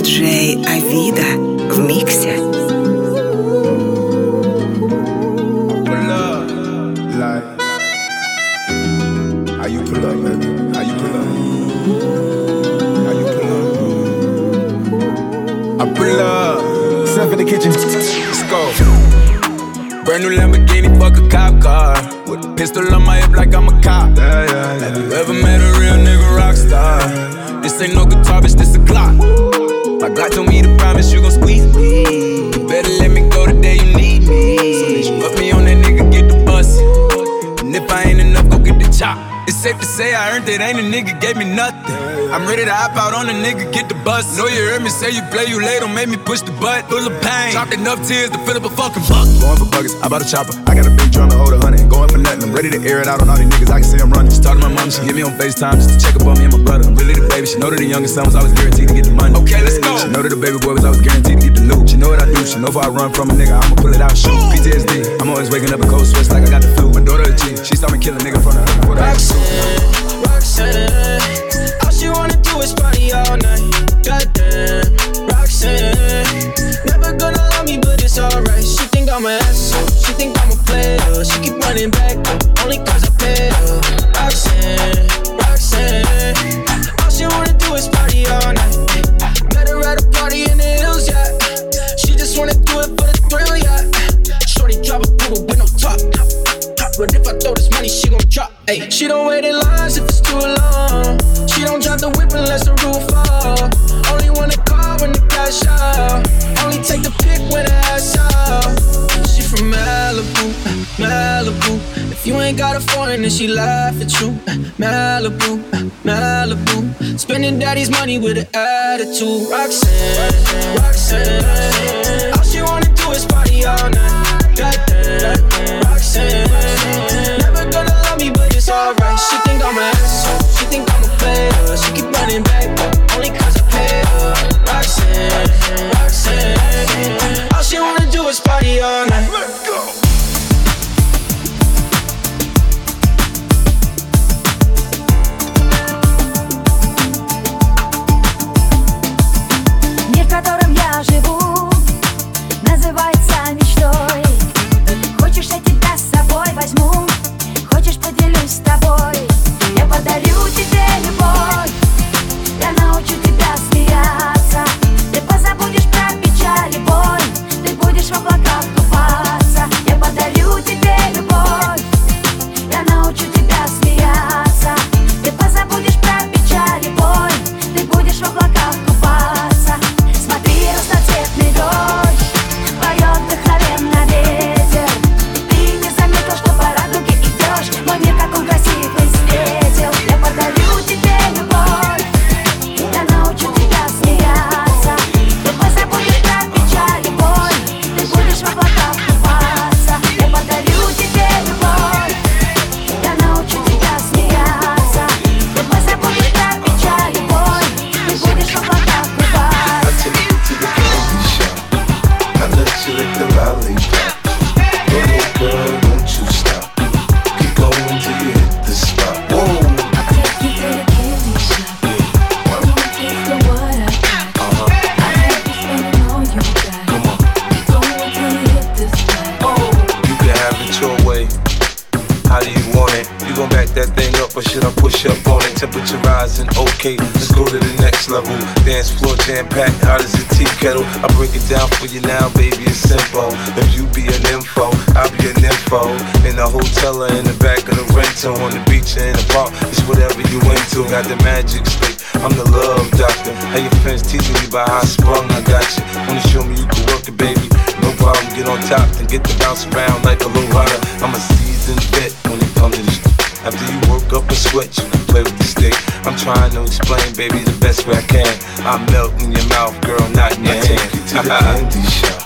Диджей Авида в миксе. Pull up, like how you pull up, baby? How you pull up? How you pull up? I pull up, step in the kitchen. Let's go. Brand new Lamborghini, fuck a cop car. With a pistol on my hip like I'm a cop. Yeah, yeah, yeah. Have you ever met a real nigga rock star? This ain't no guitar, bitch, this a Glock. My God told me to promise you gon' squeeze me. You better let me go the day you need me. So put me on that nigga, get the bus. And if I ain't enough, go get the chop. It's safe to say I earned it, ain't a nigga gave me nothing. I'm ready to hop out on a nigga, get the bus. Know you heard me say you play, you late, don't make me push the butt. Full of pain, dropped enough tears to fill up a fucking buck. Going for buggers, I bought a chopper. I got a big drum to hold a hundred. Going for nothing, I'm ready to air it out on all these niggas. I can see I'm running. She talked to my mom, she hit me on FaceTime just to check up on me and my brother. I'm really the baby. She know that the youngest son was always guaranteed to get the money. Okay, let's go. She know that the baby boy was always guaranteed to get the loot. She know what I do. She know if I run from a nigga, I'ma pull it out, shoot. PTSD. I'm always waking up in cold sweats like I got the flu. My daughter a G. She saw me kill a nigga from the before the Roxanne, Roxanne, all she wanna do is party all night. Goddamn, Roxanne, never gonna love me, but it's alright. She think I'm an asshole, she think I'm a player. She keep running back, only cause I pay her. Roxanne, Roxanne, all she wanna do is party all night. Met her at a party in the hills, yeah. She just wanna do it for the thrill, yeah. Shorty drop a booba with no top. But if I throw this money, she gon' drop. Ay, she don't wait in lines if it's too long. She don't drop the whip unless the roof fall. Only wanna call when the cash out. Only take the pick when the ass out. You ain't got a foreign, then she laugh at you. Uh, Malibu, uh, Malibu. Spending daddy's money with an attitude. Roxanne, Roxanne. All she wanna do is party all night. Roxanne. Never gonna love me, but it's alright. She think I'm an asshole. She think I'm a player. I'm trying to explain, baby, the best way I can. I melt in your mouth, girl, not in your I take hand. you to the candy shop.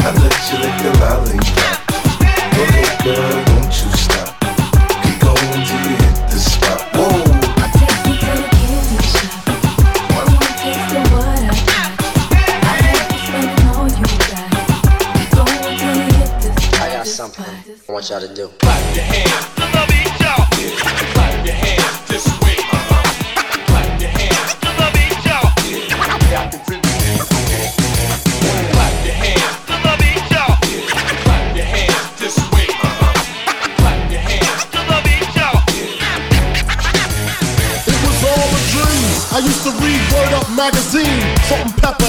I let you lick the lollipop. Go ahead, girl, don't you stop. Keep going till you hit the spot. Whoa, I take the candy shop. One more taste of what I got. I have you spending all you got. Keep going till you hit the spot. I got something I want y'all to do. Clap your hands.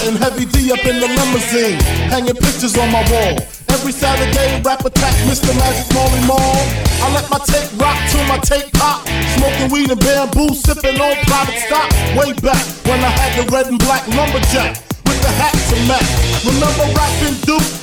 Heavy D up in the limousine, hanging pictures on my wall. Every Saturday, rap attack, Mr. Magic Marley Marl. I let my tape rock till my tape pop. Smoking weed and bamboo, sipping on private stock. Way back when I had the red and black lumberjack with the hat to match. Remember rapping Duke?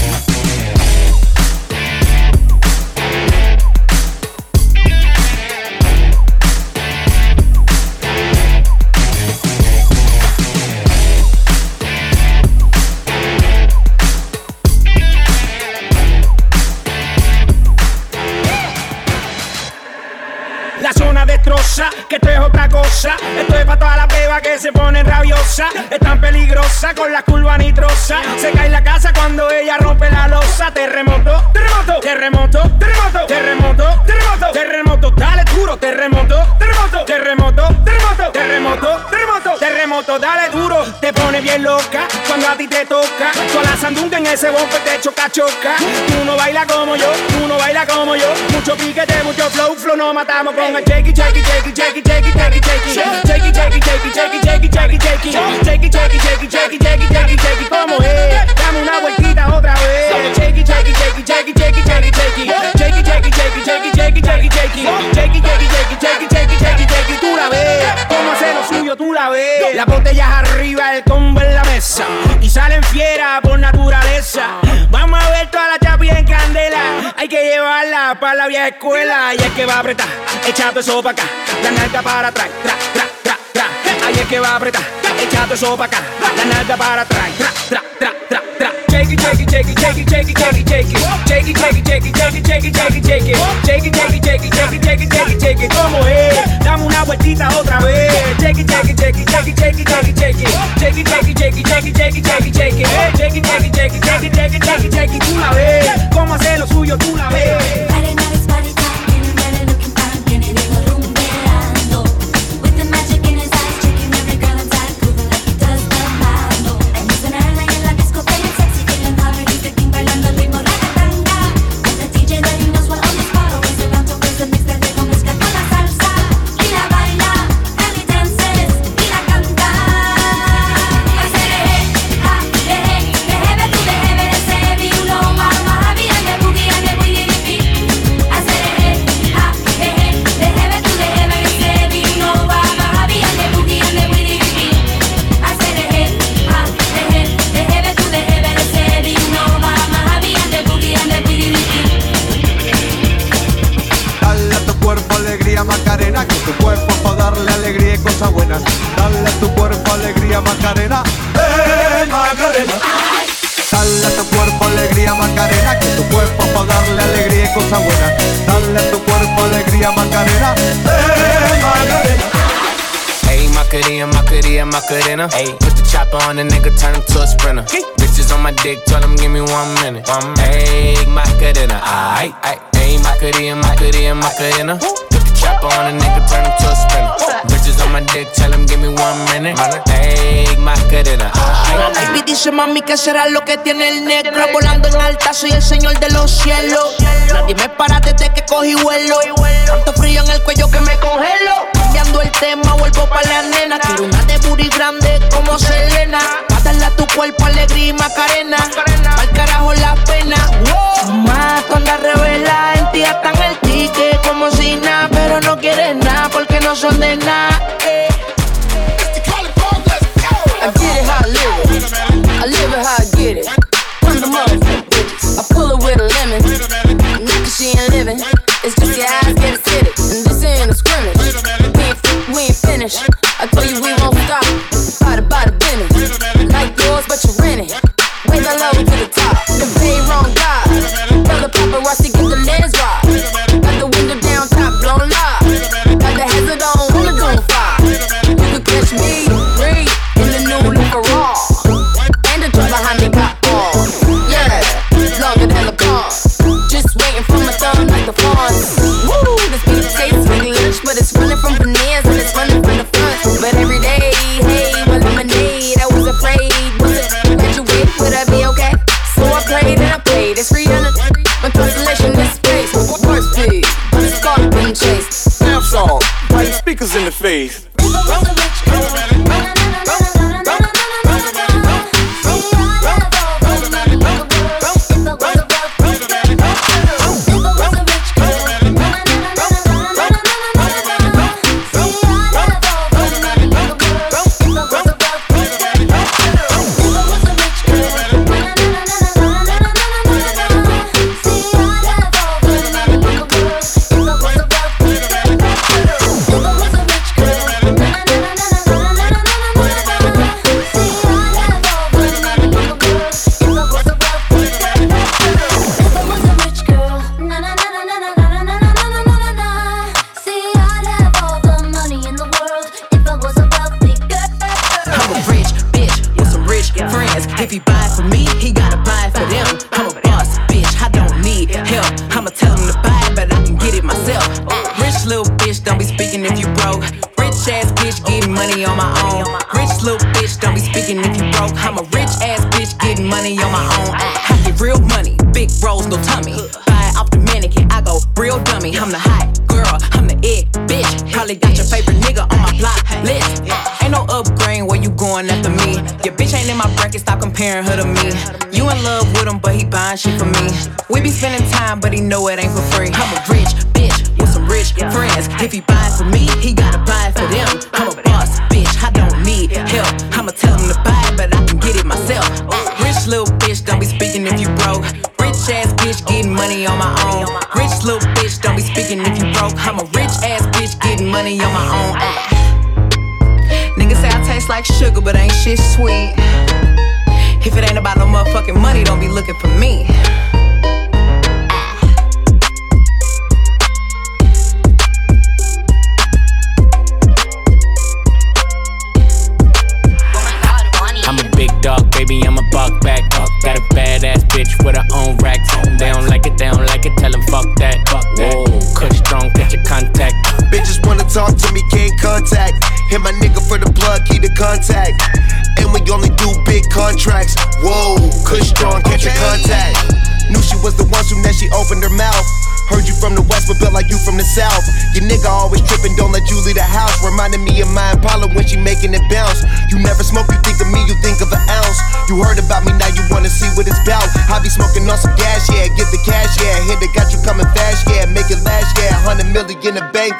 Que esto es otra cosa. Esto es para todas las bebas que se ponen rabiosas. Es tan peligrosa con la curva nitrosa. Se cae la casa cuando ella rompe la losa. Terremoto, terremoto, terremoto, terremoto, terremoto, terremoto, terremoto, dale duro, terremoto, terremoto, terremoto, terremoto, terremoto, terremoto, terremoto, dale duro. Te pone bien loca cuando a ti te toca ese bombe te choca, choca. Tú no bailas como yo, tú no bailas como yo. Mucho piquete, mucho flow, flow, no matamos con el shaky, shaky, shaky, shaky, shaky, shaky, shaky. Shaky, shaky, shaky, shaky, shaky, shaky, shaky. Shaky, shaky, shaky, shaky, shaky, shaky, shaky. ¿Cómo es? Dame una vueltita otra vez. Shaky, shaky, shaky, shaky, shaky, shaky, shaky. Shaky, shaky, shaky, shaky, shaky, shaky, shaky. Shaky, shaky, shaky, shaky, shaky, shaky, shaky. Tú la ves, cómo hace lo suyo, tú la ves. Las botellas arriba, el combo en la mesa y salen fiera por natural vamos a ver toda la chapilla en candela, hay que llevarla para la vieja escuela, y es que va a apretar, echando eso pa' acá, la nalga para atrás, tra, tra, tra, tra. Ahí es que va a apretar, echando eso pa' acá, la nalga para atrás, tra, tra. Tú la ves. ¿Cómo hace lo suyo? Tú la ves. Hey, Macarena, Macarena, Macarena. Hey, put the chopper on the nigga, turn him to a sprinter. Bitches on my dick, tell him give me one minute. One minute. Hey, Macarena, aight, aight. Hey, Macarena, Macarena, Macarena. Put the chopper on the nigga, turn him to a sprinter. Bitches on my dick, tell him give me one minute. Dice mami que será lo que tiene el negro Volando en alta soy el señor de los cielos. Nadie me para desde que cogí vuelo. Tanto frío en el cuello que me congelo. Cambiando el tema vuelvo pa' la nena. Quiero una de booty grande como Selena. Pa' darle a tu cuerpo alegría y macarena. Pa'l carajo la pena. Tú andas revela En ti están el ticket como si nada Pero no quieres nada no son de nada eh. I get it how I live it. I live it how I get it. From the motherfucker. I pull it with a lemon. Nigga, she ain't living. It's just your eyes get acidic. And this ain't a scrimmage. We ain't, we ain't finished. I told you we face.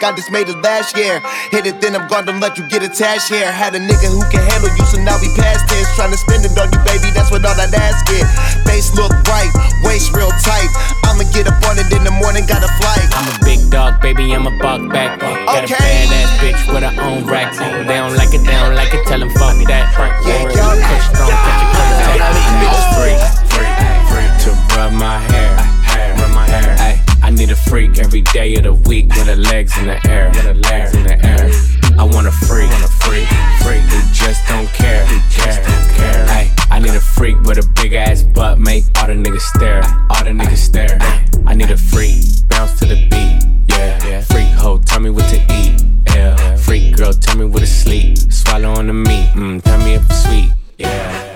In the I just made it last year. Hit it, then I'm gonna let you get attached here. Had a nigga who can handle you, so now we past tense. Trying to spend it on you, baby, that's what all that ass get. Face look right, waist real tight. I'ma get up on it in the morning, got a flight. I'm a big dog, baby, I'm a buck back. Got a badass bitch with her own racks. They don't like it, they don't like it, tell them fuck that. To rub my hair, hair, I need a freak every day of the week with her legs in the air, with her legs in the air. I want a freak, want a freak, freak who just don't care, who just don't care. Ay, I need a freak with a big ass butt, make all the niggas stare, all the niggas stare. I need a freak, bounce to the beat, yeah. Freak hoe, tell me what to eat, yeah. Freak girl, tell me what to sleep, swallow on the meat, mm, tell me if it's sweet, yeah.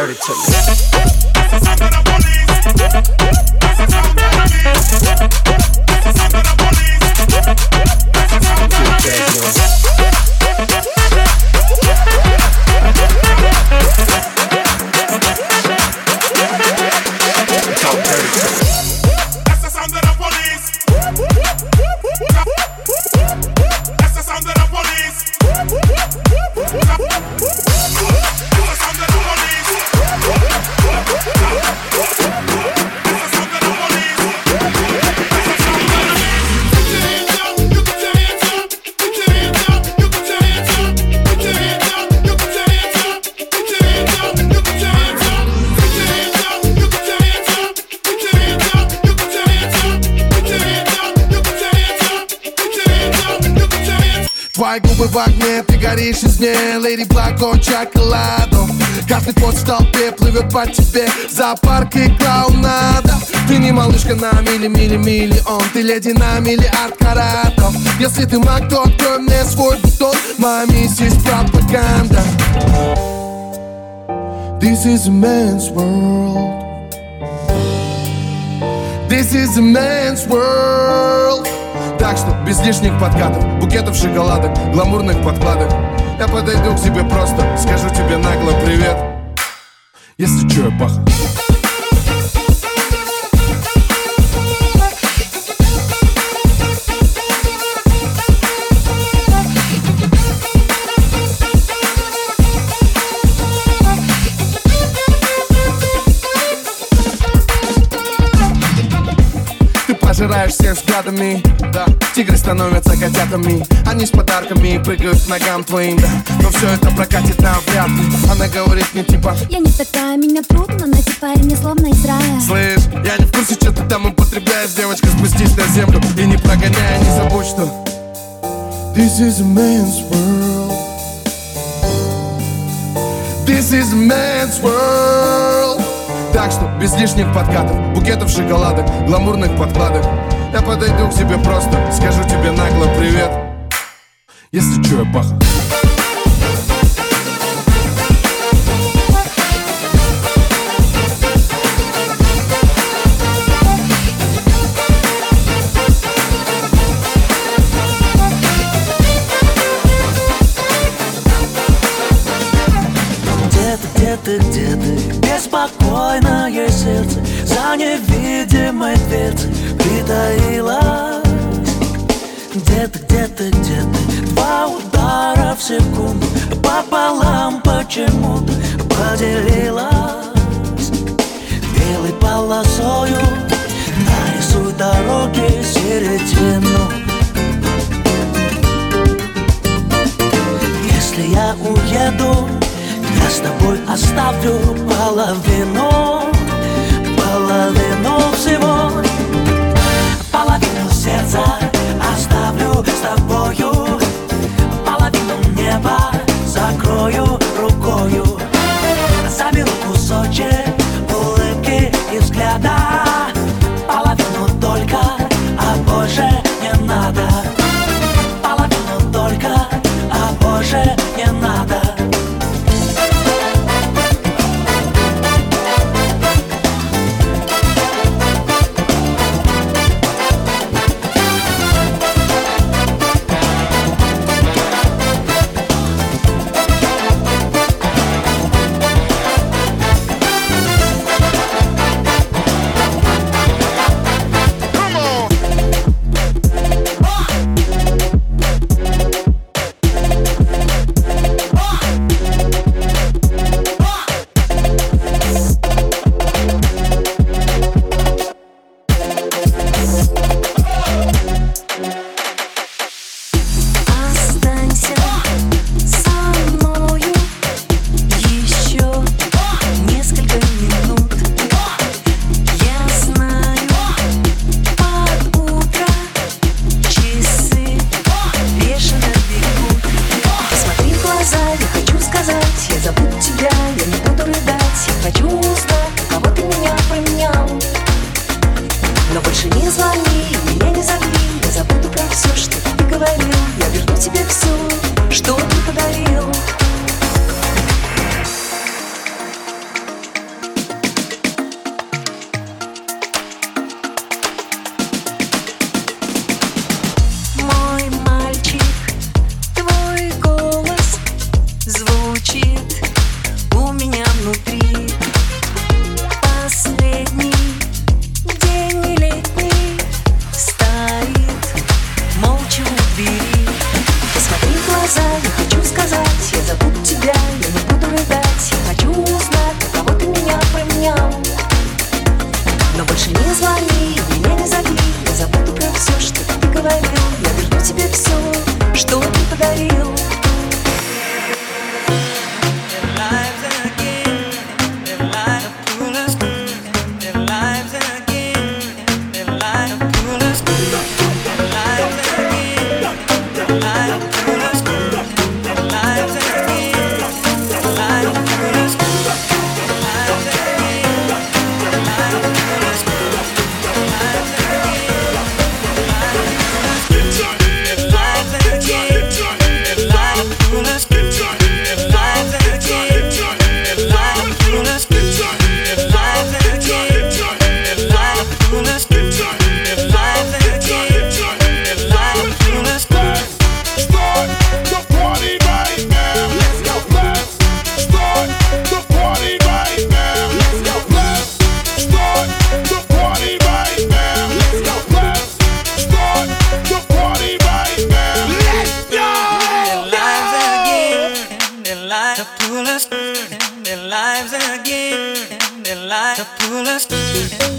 Dirty to me. Плывет по тебе. Зоопарк и клоунада Ты не малышка на мили-мили-миллион Ты леди на миллиард каратов. Если ты маг, то открой мне свой бутон. Моя миссия есть пропаганда This is a man's world. This is a man's world. Так что без лишних подкатов Букетов шоколадок, гламурных подкладок. Я подойду к тебе просто Скажу тебе нагло привет Если чё, я паха Ты пожираешь всех взглядами Да, тигры становятся котятами. Они с подарками прыгают к ногам твоим. Да, но все это прокатит навряд ли. Она говорит мне типа Я не такая, меня трудно найти парень, не словно из рая. Слышь, я не в курсе, что ты там употребляешь Девочка, спустись на землю и не прогоняй Не забудь, что This is a man's world. This is a man's world. Так что без лишних подкатов Букетов шоколадок, гламурных подкладок Я подойду к тебе просто Скажу тебе нагло привет. Если чё, я паха пополам почему поделилась? Белой полосою нарисуй дороги середину. Если я уеду, я с тобой оставлю половину Половину всего. Половину сердца оставлю с тобою. Yeah.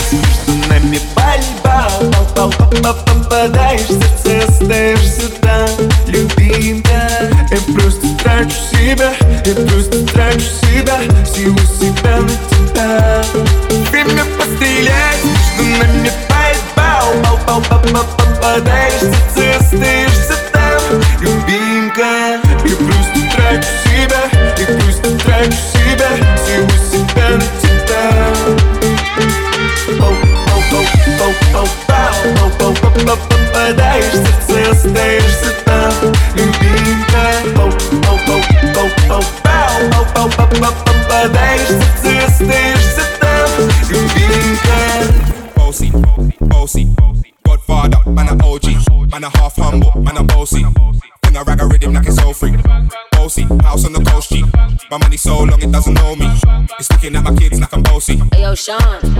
Начинается между нами пальба пал пал Попадаешь в сердце, остаешься там Любимая Я просто трачу себя Я просто трачу себя Всего себя на тебя Время пострелять Между нами пальба пал пал Попадаешь в сердце, прогадаешься в остаешься там Любимка, оп, оп, оп, оп, оп, оп, оп, попадаешься в остаешься там Любимка Bossy, bossy, Godfather, man a OG, man a half humble, man a bossy Can I rag a rhythm like it's so free? Bossy, house on the coast, G My money so long it doesn't know me It's looking at my kids like I'm bossy Hey yo, Sean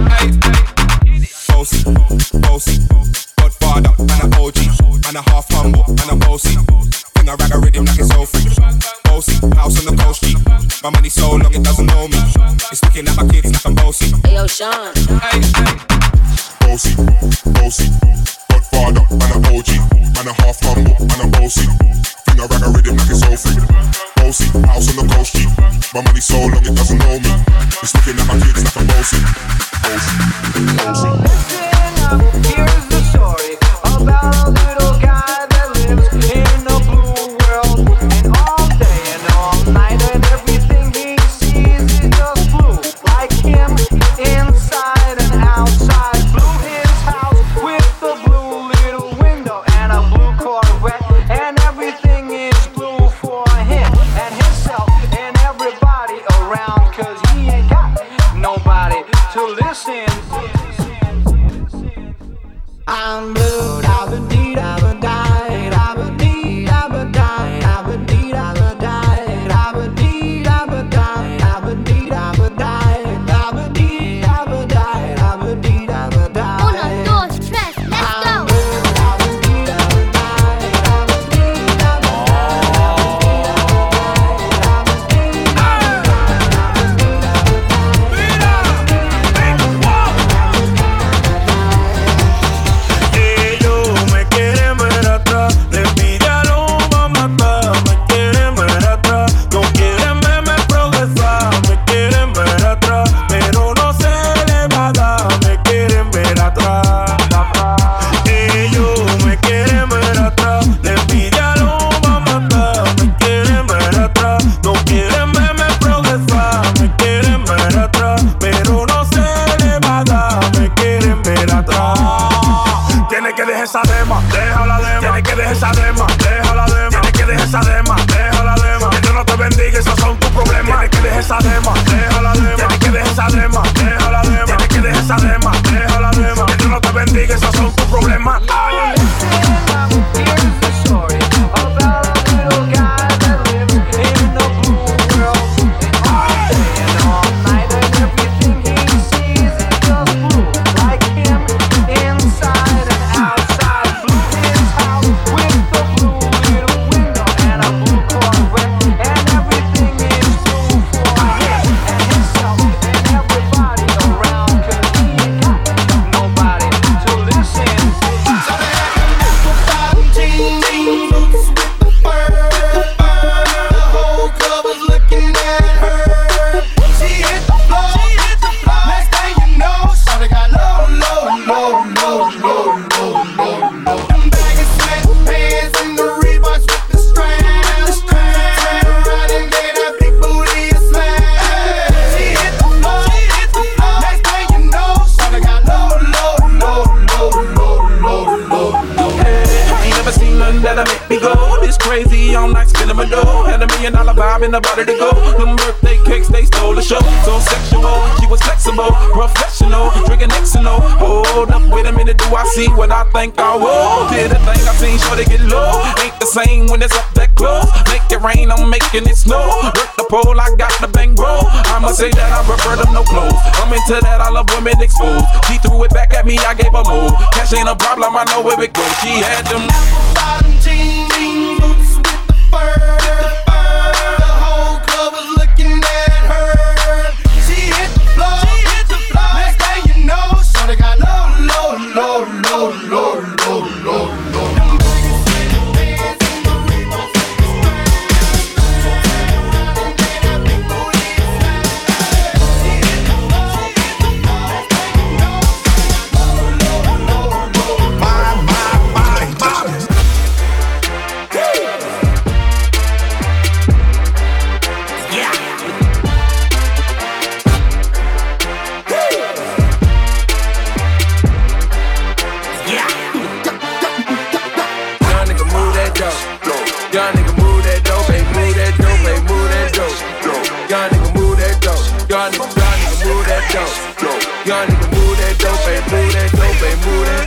professional, drinking Xanol. Hold up, wait a minute, do I see what I think I will? Did a thing I seen, sure to get low. Ain't the same when it's up that close. Make it rain, I'm making it snow. Work the pole, I got the bang roll. I'ma say that I prefer them no clothes. I'm into that, I love women exposed. She threw it back at me, I gave her more. Cash ain't a problem, I know where it goes. She had them apple bottom jean boots with the fur.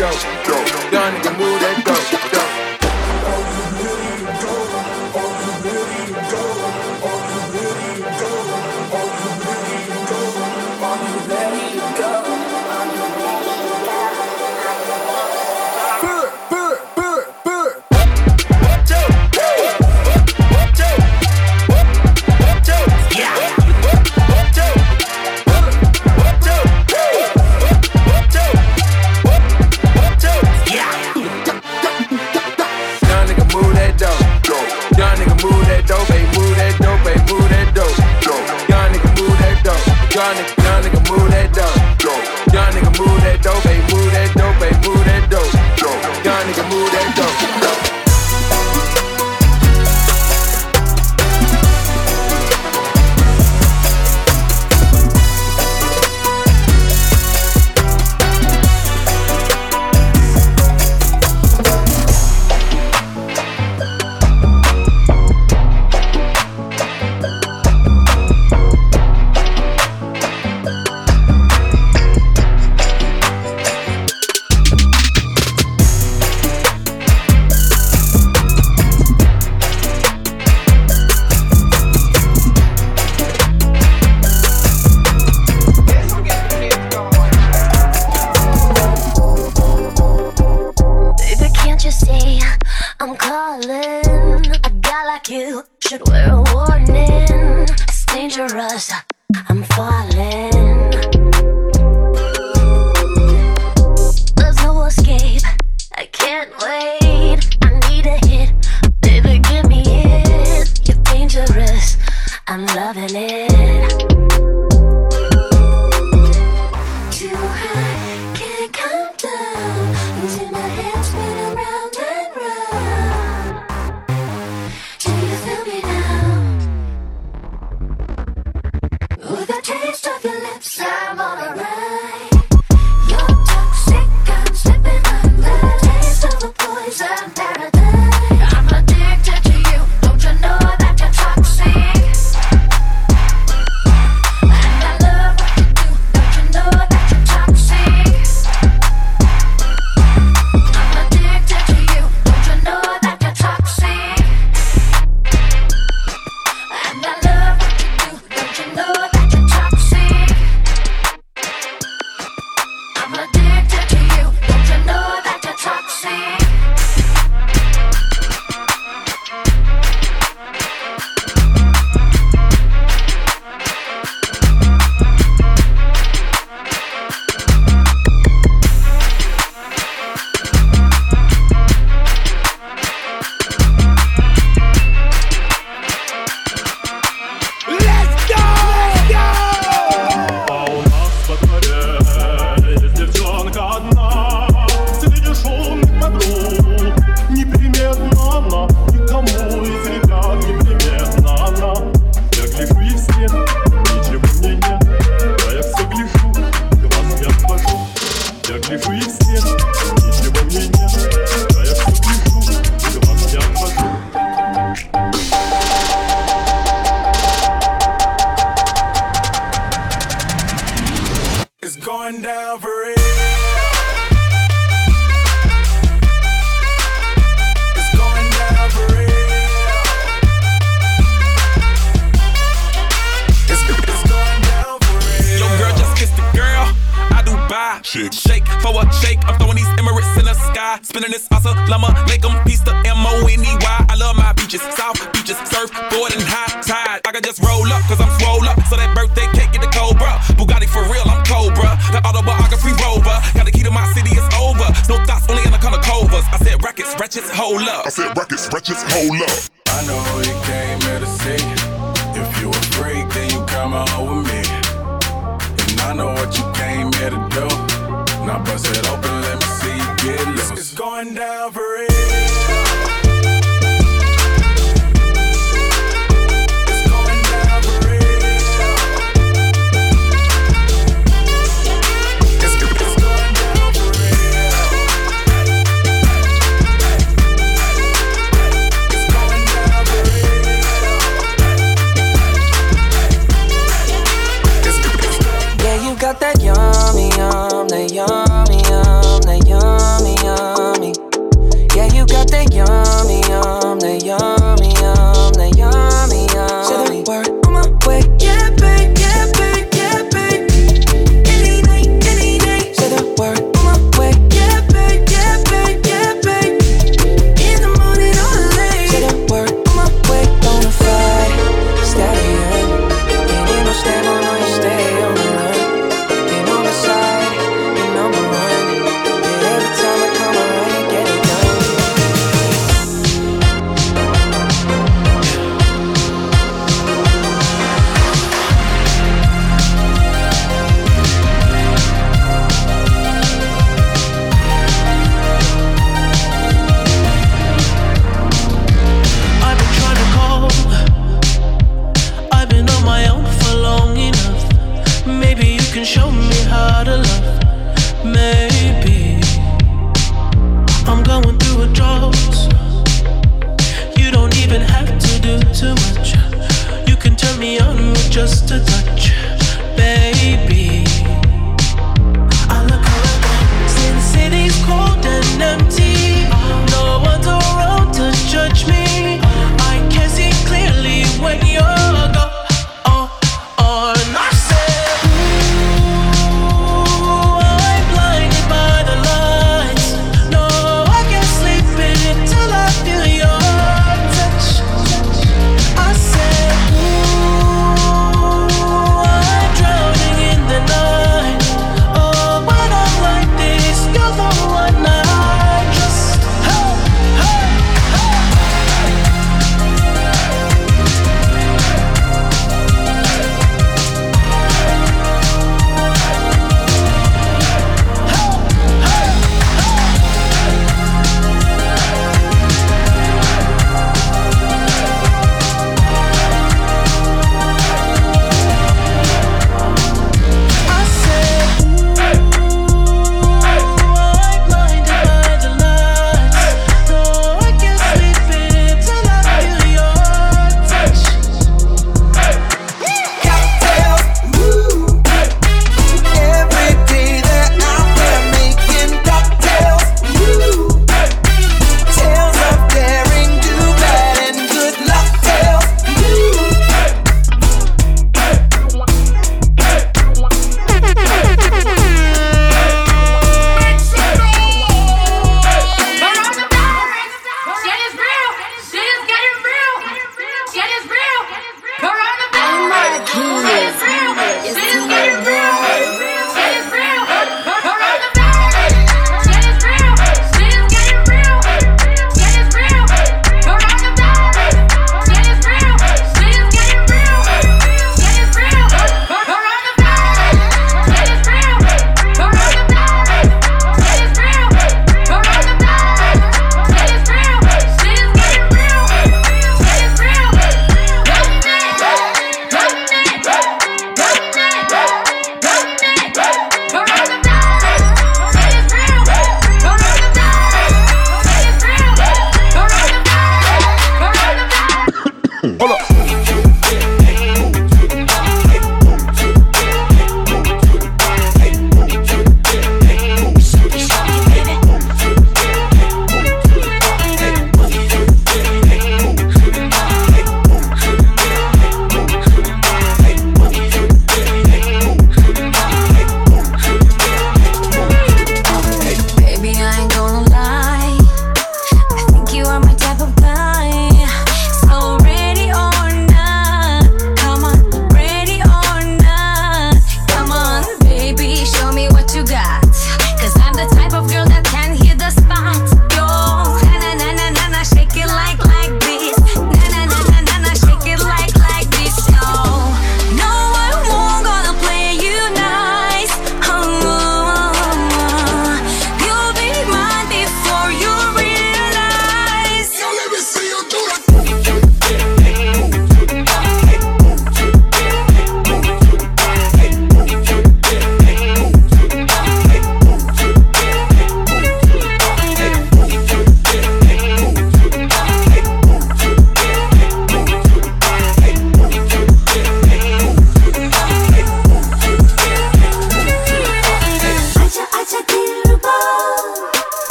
yo.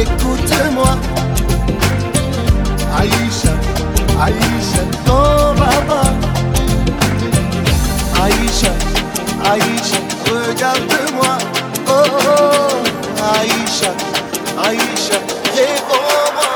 écoute-moi. Aïcha, Aïcha, oh, dans là-bas. Aïcha, Aïcha, regarde-moi. Oh, oh, oh. Aïcha, Aïcha, réponds-moi.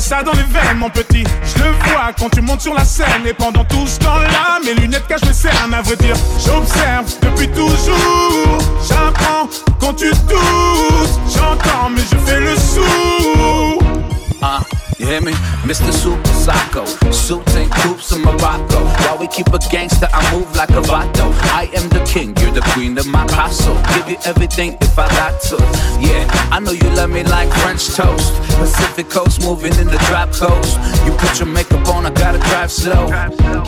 ça dans les veines, mon petit. Je le vois quand tu montes sur la scène. Et pendant tout ce temps-là, mes lunettes cachent mes cernes. À vrai dire, j'observe depuis toujours. J'apprends quand tu doutes. J'entends, mais je fais le sourd. hear me? Mr. Super Psycho. Suits and coops in Morocco. While we keep a gangster, I move like a vato. I am the king, you're the queen of my castle. Give you everything if I got to. Yeah, I know you love me like French toast. Pacific coast, moving in the drop coast. You put your makeup on, I gotta drive slow. Drive slow.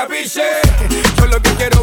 capiche. Yo lo que quiero